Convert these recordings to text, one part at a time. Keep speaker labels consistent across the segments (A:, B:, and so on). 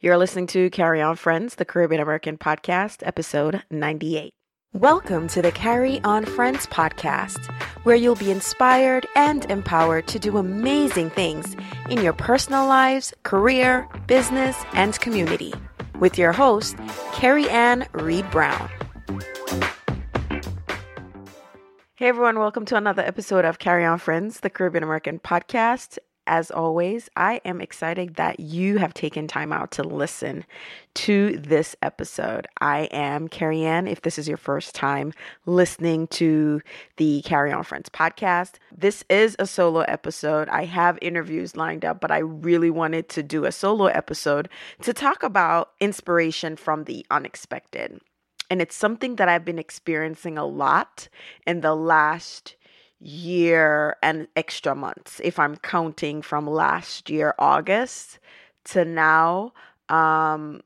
A: You're listening to Carry On Friends, the Caribbean American podcast, episode 98. Welcome to the Carry On Friends podcast, where you'll be inspired and empowered to do amazing things in your personal lives, career, business, and community. With your host, Carrie Ann Reed Brown. Hey everyone, welcome to another episode of Carry On Friends, the Caribbean American podcast as always, I am excited that you have taken time out to listen to this episode. I am Carrie Ann. If this is your first time listening to the Carry On Friends podcast, this is a solo episode. I have interviews lined up, but I really wanted to do a solo episode to talk about inspiration from the unexpected. And it's something that I've been experiencing a lot in the last year and extra months if I'm counting from last year August to now um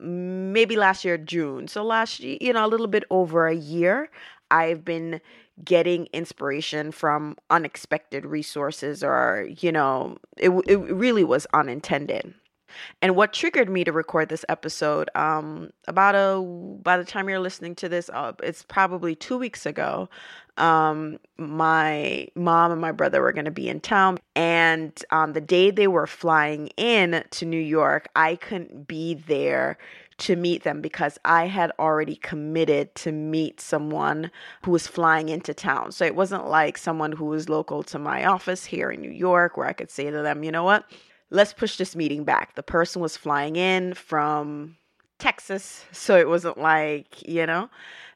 A: maybe last year June. So last year, you know, a little bit over a year, I've been getting inspiration from unexpected resources or, you know, it it really was unintended. And what triggered me to record this episode, um, about a by the time you're listening to this, uh, it's probably two weeks ago. Um, my mom and my brother were going to be in town, and um, the day they were flying in to New York, I couldn't be there to meet them because I had already committed to meet someone who was flying into town. So it wasn't like someone who was local to my office here in New York where I could say to them, you know what, let's push this meeting back. The person was flying in from Texas, so it wasn't like, you know,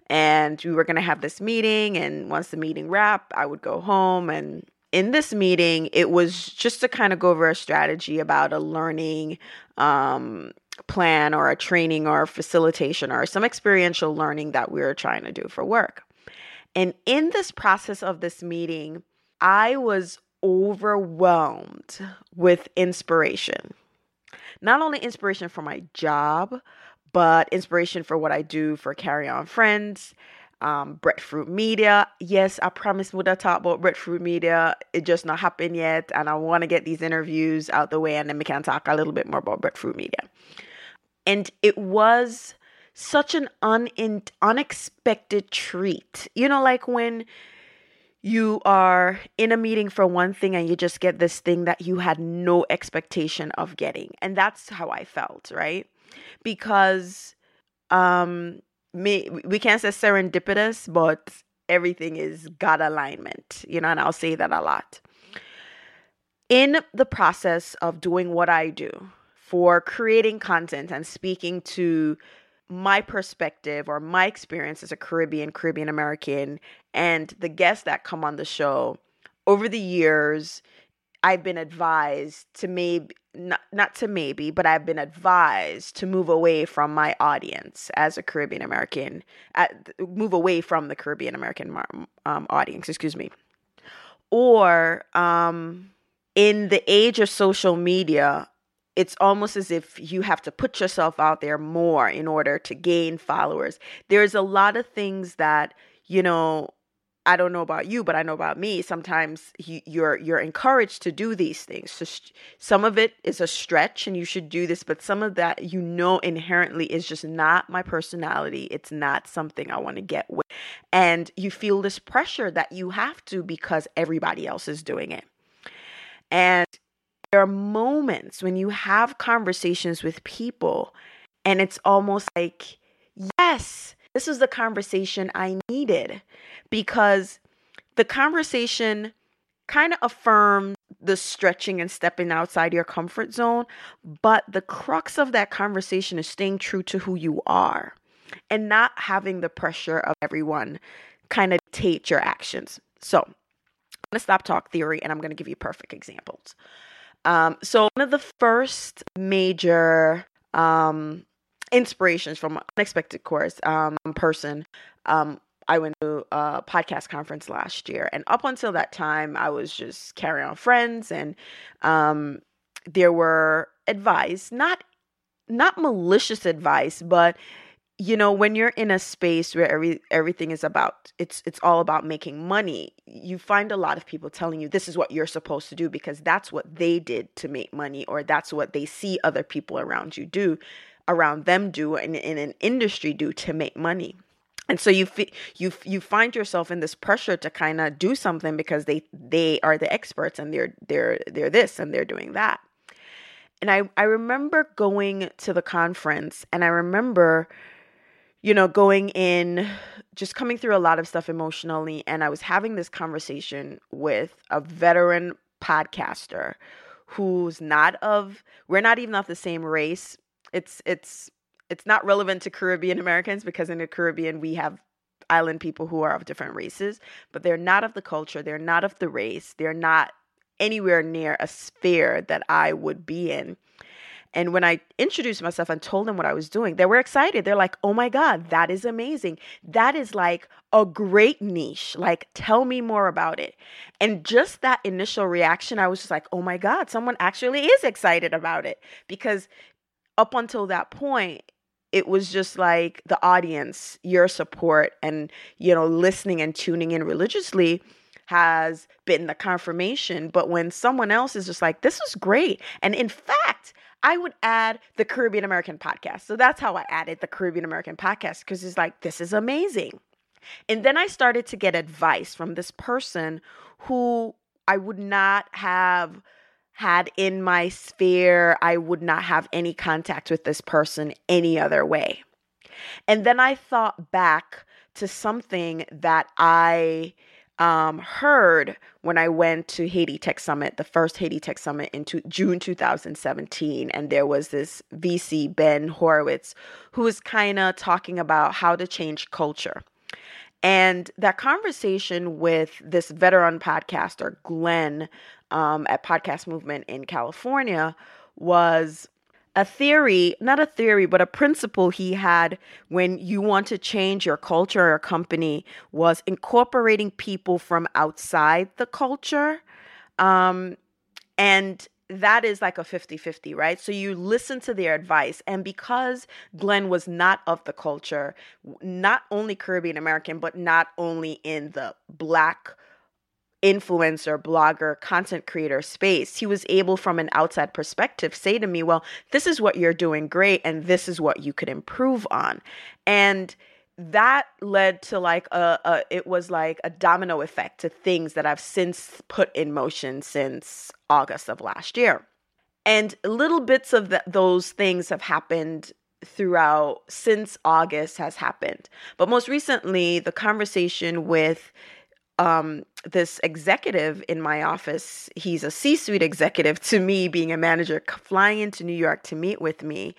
A: and we were going to have this meeting and once the meeting wrapped, I would go home and in this meeting, it was just to kind of go over a strategy about a learning um, plan or a training or a facilitation or some experiential learning that we were trying to do for work. And in this process of this meeting, I was overwhelmed with inspiration. Not only inspiration for my job, but inspiration for what I do for Carry On Friends, um, Breadfruit Media. Yes, I promised would talk about Breadfruit Media. It just not happened yet, and I want to get these interviews out the way, and then we can talk a little bit more about Breadfruit Media. And it was such an un- unexpected treat. You know, like when you are in a meeting for one thing and you just get this thing that you had no expectation of getting. And that's how I felt, right? Because um me we can't say serendipitous, but everything is God alignment, you know, and I'll say that a lot. In the process of doing what I do for creating content and speaking to my perspective or my experience as a Caribbean, Caribbean American, and the guests that come on the show over the years, I've been advised to maybe not, not to maybe, but I've been advised to move away from my audience as a Caribbean American, move away from the Caribbean American um, audience, excuse me. Or um, in the age of social media, it's almost as if you have to put yourself out there more in order to gain followers. There's a lot of things that, you know, I don't know about you, but I know about me. Sometimes you're you're encouraged to do these things. So some of it is a stretch, and you should do this. But some of that, you know, inherently is just not my personality. It's not something I want to get with, and you feel this pressure that you have to because everybody else is doing it. And there are moments when you have conversations with people and it's almost like, yes, this is the conversation I needed because the conversation kind of affirmed the stretching and stepping outside your comfort zone, but the crux of that conversation is staying true to who you are and not having the pressure of everyone kind of dictate your actions. So, I'm going to stop talk theory and I'm going to give you perfect examples. Um, so one of the first major um, inspirations from unexpected course um, person. Um, I went to a podcast conference last year, and up until that time, I was just carrying on friends, and um, there were advice, not not malicious advice, but you know when you're in a space where every everything is about it's it's all about making money you find a lot of people telling you this is what you're supposed to do because that's what they did to make money or that's what they see other people around you do around them do and in an industry do to make money. And so you you you find yourself in this pressure to kind of do something because they they are the experts and they're they're they're this and they're doing that. And i i remember going to the conference and i remember you know going in just coming through a lot of stuff emotionally and i was having this conversation with a veteran podcaster who's not of we're not even of the same race it's it's it's not relevant to Caribbean Americans because in the Caribbean we have island people who are of different races, but they're not of the culture, they're not of the race, they're not anywhere near a sphere that I would be in. And when I introduced myself and told them what I was doing, they were excited. They're like, oh my God, that is amazing. That is like a great niche. Like, tell me more about it. And just that initial reaction, I was just like, oh my God, someone actually is excited about it. Because up until that point, it was just like the audience, your support, and you know, listening and tuning in religiously has been the confirmation. But when someone else is just like, this is great. And in fact, I would add the Caribbean American podcast. So that's how I added the Caribbean American podcast because it's like, this is amazing. And then I started to get advice from this person who I would not have had in my sphere, I would not have any contact with this person any other way. And then I thought back to something that I um, heard when I went to Haiti Tech Summit, the first Haiti Tech Summit in June 2017. And there was this VC, Ben Horowitz, who was kind of talking about how to change culture. And that conversation with this veteran podcaster, Glenn, um, at Podcast Movement in California was a theory, not a theory, but a principle he had when you want to change your culture or company was incorporating people from outside the culture. Um, and that is like a 50 50, right? So you listen to their advice. And because Glenn was not of the culture, not only Caribbean American, but not only in the Black influencer, blogger, content creator space, he was able from an outside perspective say to me, Well, this is what you're doing great, and this is what you could improve on. And that led to like a, a, it was like a domino effect to things that I've since put in motion since August of last year. And little bits of the, those things have happened throughout since August has happened. But most recently, the conversation with um, this executive in my office, he's a C suite executive to me, being a manager, flying into New York to meet with me.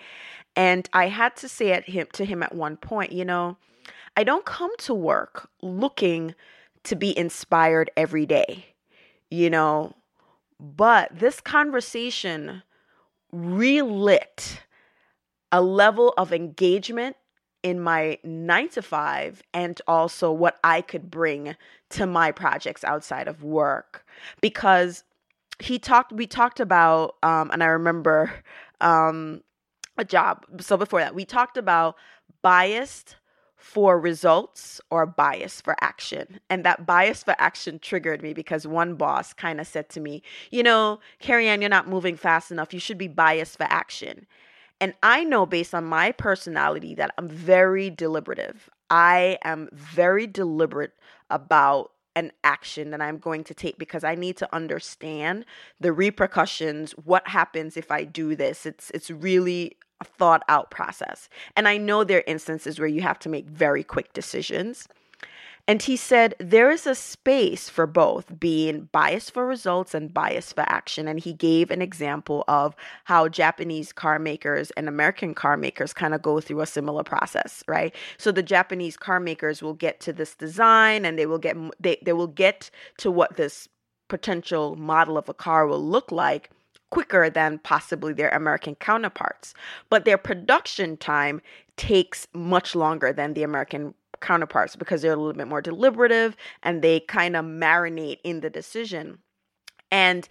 A: And I had to say at him to him at one point, you know, I don't come to work looking to be inspired every day, you know, but this conversation relit a level of engagement in my nine to five and also what I could bring to my projects outside of work. Because he talked, we talked about, um, and I remember um, a job. So before that, we talked about biased for results or bias for action. And that bias for action triggered me because one boss kind of said to me, You know, Carrie Ann, you're not moving fast enough. You should be biased for action. And I know based on my personality that I'm very deliberative. I am very deliberate about an action that I'm going to take because I need to understand the repercussions, what happens if I do this. It's it's really a thought out process. And I know there are instances where you have to make very quick decisions. And he said there is a space for both being biased for results and biased for action. And he gave an example of how Japanese car makers and American car makers kind of go through a similar process, right? So the Japanese car makers will get to this design and they will get they, they will get to what this potential model of a car will look like quicker than possibly their American counterparts. But their production time takes much longer than the American counterparts because they're a little bit more deliberative and they kind of marinate in the decision. And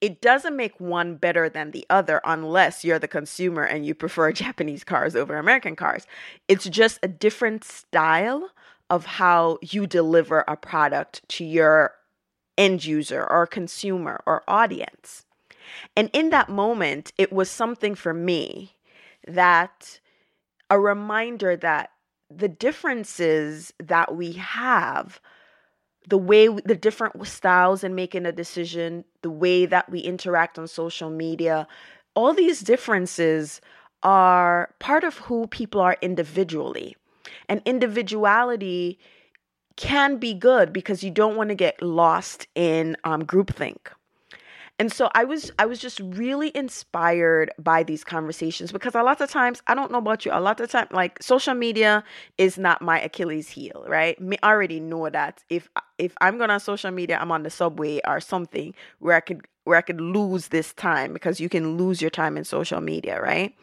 A: it doesn't make one better than the other unless you're the consumer and you prefer Japanese cars over American cars. It's just a different style of how you deliver a product to your end user or consumer or audience. And in that moment, it was something for me that a reminder that the differences that we have the way the different styles in making a decision, the way that we interact on social media, all these differences are part of who people are individually. And individuality can be good because you don't want to get lost in um, groupthink and so i was i was just really inspired by these conversations because a lot of times i don't know about you a lot of time like social media is not my achilles heel right? Me already know that if if i'm going on social media i'm on the subway or something where i could where i could lose this time because you can lose your time in social media right?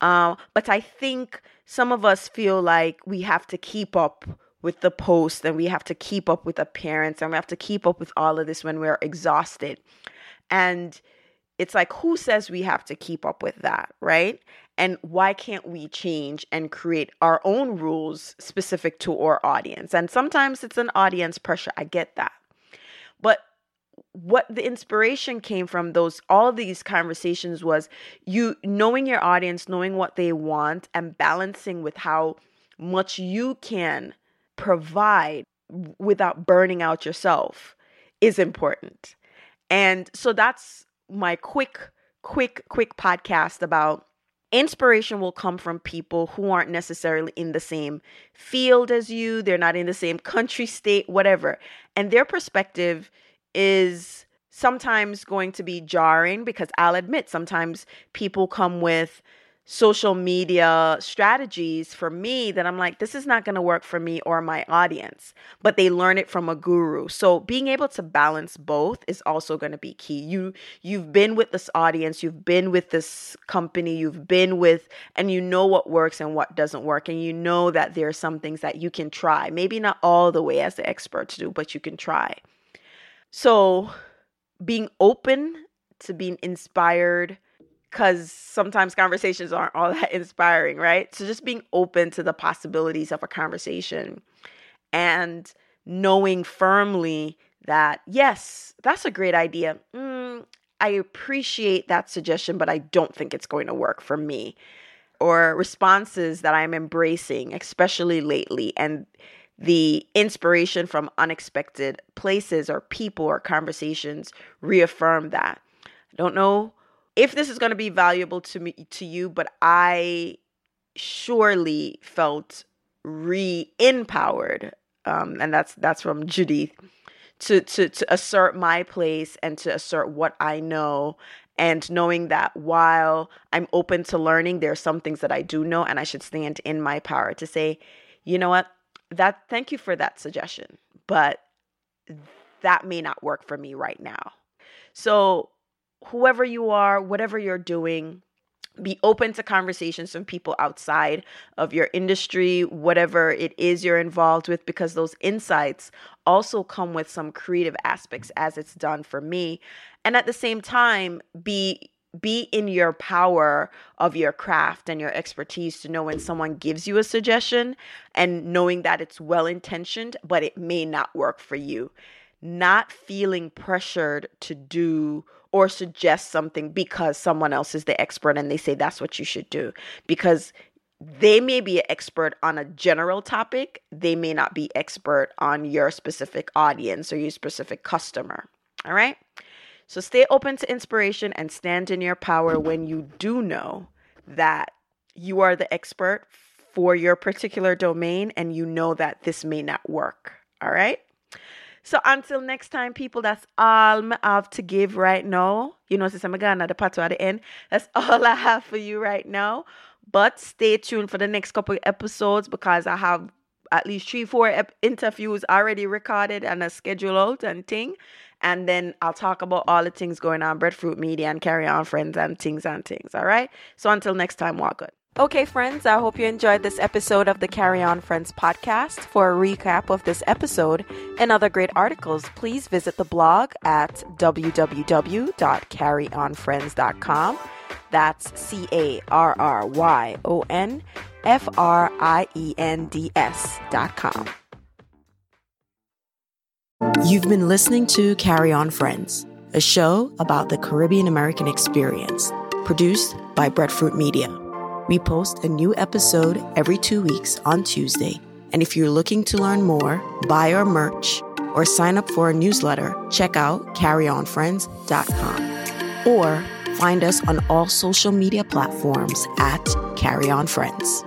A: Uh, but i think some of us feel like we have to keep up with the post and we have to keep up with appearance and we have to keep up with all of this when we're exhausted and it's like, who says we have to keep up with that, right? And why can't we change and create our own rules specific to our audience? And sometimes it's an audience pressure. I get that. But what the inspiration came from those all these conversations was you knowing your audience knowing what they want and balancing with how much you can provide without burning out yourself is important and so that's my quick, quick, quick podcast about inspiration will come from people who aren't necessarily in the same field as you, they're not in the same country, state, whatever. And their perspective is sometimes going to be jarring because I'll admit sometimes people come with social media strategies for me that I'm like, this is not going to work for me or my audience, but they learn it from a guru. So being able to balance both is also going to be key. You you've been with this audience, you've been with this company, you've been with and you know what works and what doesn't work and you know that there are some things that you can try. Maybe not all the way as the experts do, but you can try. So being open to being inspired because sometimes conversations aren't all that inspiring, right? So just being open to the possibilities of a conversation and knowing firmly that, yes, that's a great idea. Mm, I appreciate that suggestion, but I don't think it's going to work for me. Or responses that I'm embracing, especially lately, and the inspiration from unexpected places or people or conversations reaffirm that. I don't know if this is going to be valuable to me to you, but I surely felt re-empowered. Um, and that's that's from Judith to to to assert my place and to assert what I know and knowing that while I'm open to learning, there are some things that I do know and I should stand in my power to say, you know what, that thank you for that suggestion, but that may not work for me right now. So whoever you are, whatever you're doing, be open to conversations from people outside of your industry, whatever it is you're involved with, because those insights also come with some creative aspects as it's done for me. And at the same time, be be in your power of your craft and your expertise to know when someone gives you a suggestion and knowing that it's well intentioned, but it may not work for you. Not feeling pressured to do or suggest something because someone else is the expert and they say that's what you should do. Because they may be an expert on a general topic they may not be expert on your specific audience or your specific customer. All right? So stay open to inspiration and stand in your power when you do know that you are the expert for your particular domain and you know that this may not work. All right so until next time, people, that's all I have to give right now. You know, since I'm gonna the part at the end, that's all I have for you right now. But stay tuned for the next couple episodes because I have at least three, four ep- interviews already recorded and a schedule out and thing. And then I'll talk about all the things going on, breadfruit media and carry on friends and things and things. All right. So until next time, walk good. Okay, friends, I hope you enjoyed this episode of the Carry On Friends podcast. For a recap of this episode and other great articles, please visit the blog at www.carryonfriends.com. That's C A R R Y O N F R I E N D S dot com. You've been listening to Carry On Friends, a show about the Caribbean American experience, produced by Breadfruit Media. We post a new episode every two weeks on Tuesday. And if you're looking to learn more, buy our merch, or sign up for a newsletter, check out carryonfriends.com or find us on all social media platforms at Carry On Friends.